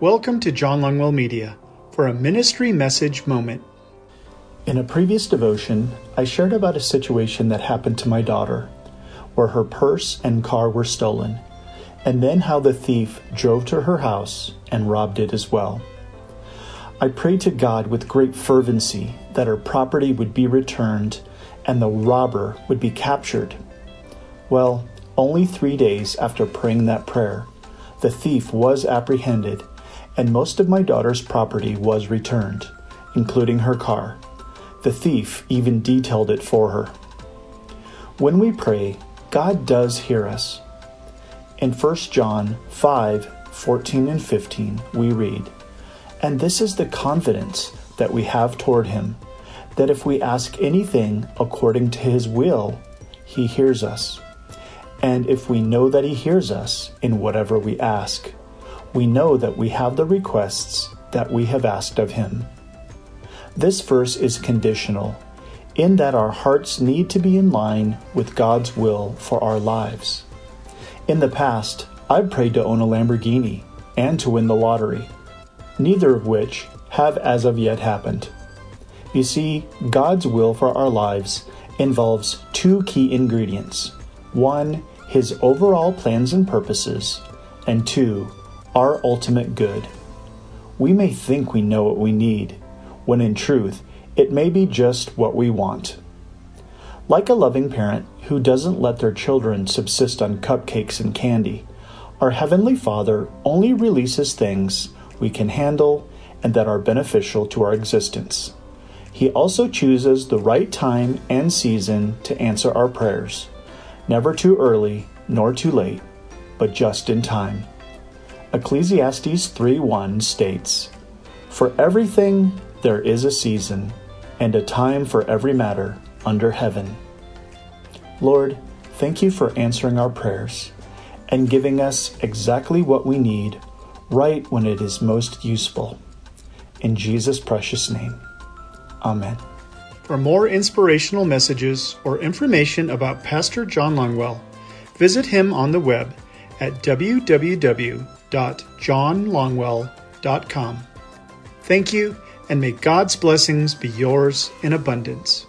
Welcome to John Longwell Media for a ministry message moment. In a previous devotion, I shared about a situation that happened to my daughter, where her purse and car were stolen, and then how the thief drove to her house and robbed it as well. I prayed to God with great fervency that her property would be returned and the robber would be captured. Well, only three days after praying that prayer, the thief was apprehended and most of my daughter's property was returned, including her car. The thief even detailed it for her. When we pray, God does hear us. In 1 John 5 14 and 15, we read, And this is the confidence that we have toward Him, that if we ask anything according to His will, He hears us. And if we know that He hears us in whatever we ask, we know that we have the requests that we have asked of Him. This verse is conditional in that our hearts need to be in line with God's will for our lives. In the past, I've prayed to own a Lamborghini and to win the lottery, neither of which have as of yet happened. You see, God's will for our lives involves two key ingredients one, His overall plans and purposes, and two, our ultimate good. We may think we know what we need, when in truth, it may be just what we want. Like a loving parent who doesn't let their children subsist on cupcakes and candy, our Heavenly Father only releases things we can handle and that are beneficial to our existence. He also chooses the right time and season to answer our prayers, never too early nor too late, but just in time. Ecclesiastes 3:1 states, "For everything there is a season, and a time for every matter under heaven." Lord, thank you for answering our prayers and giving us exactly what we need right when it is most useful. In Jesus' precious name. Amen. For more inspirational messages or information about Pastor John Longwell, visit him on the web at www.johnlongwell.com. Thank you, and may God's blessings be yours in abundance.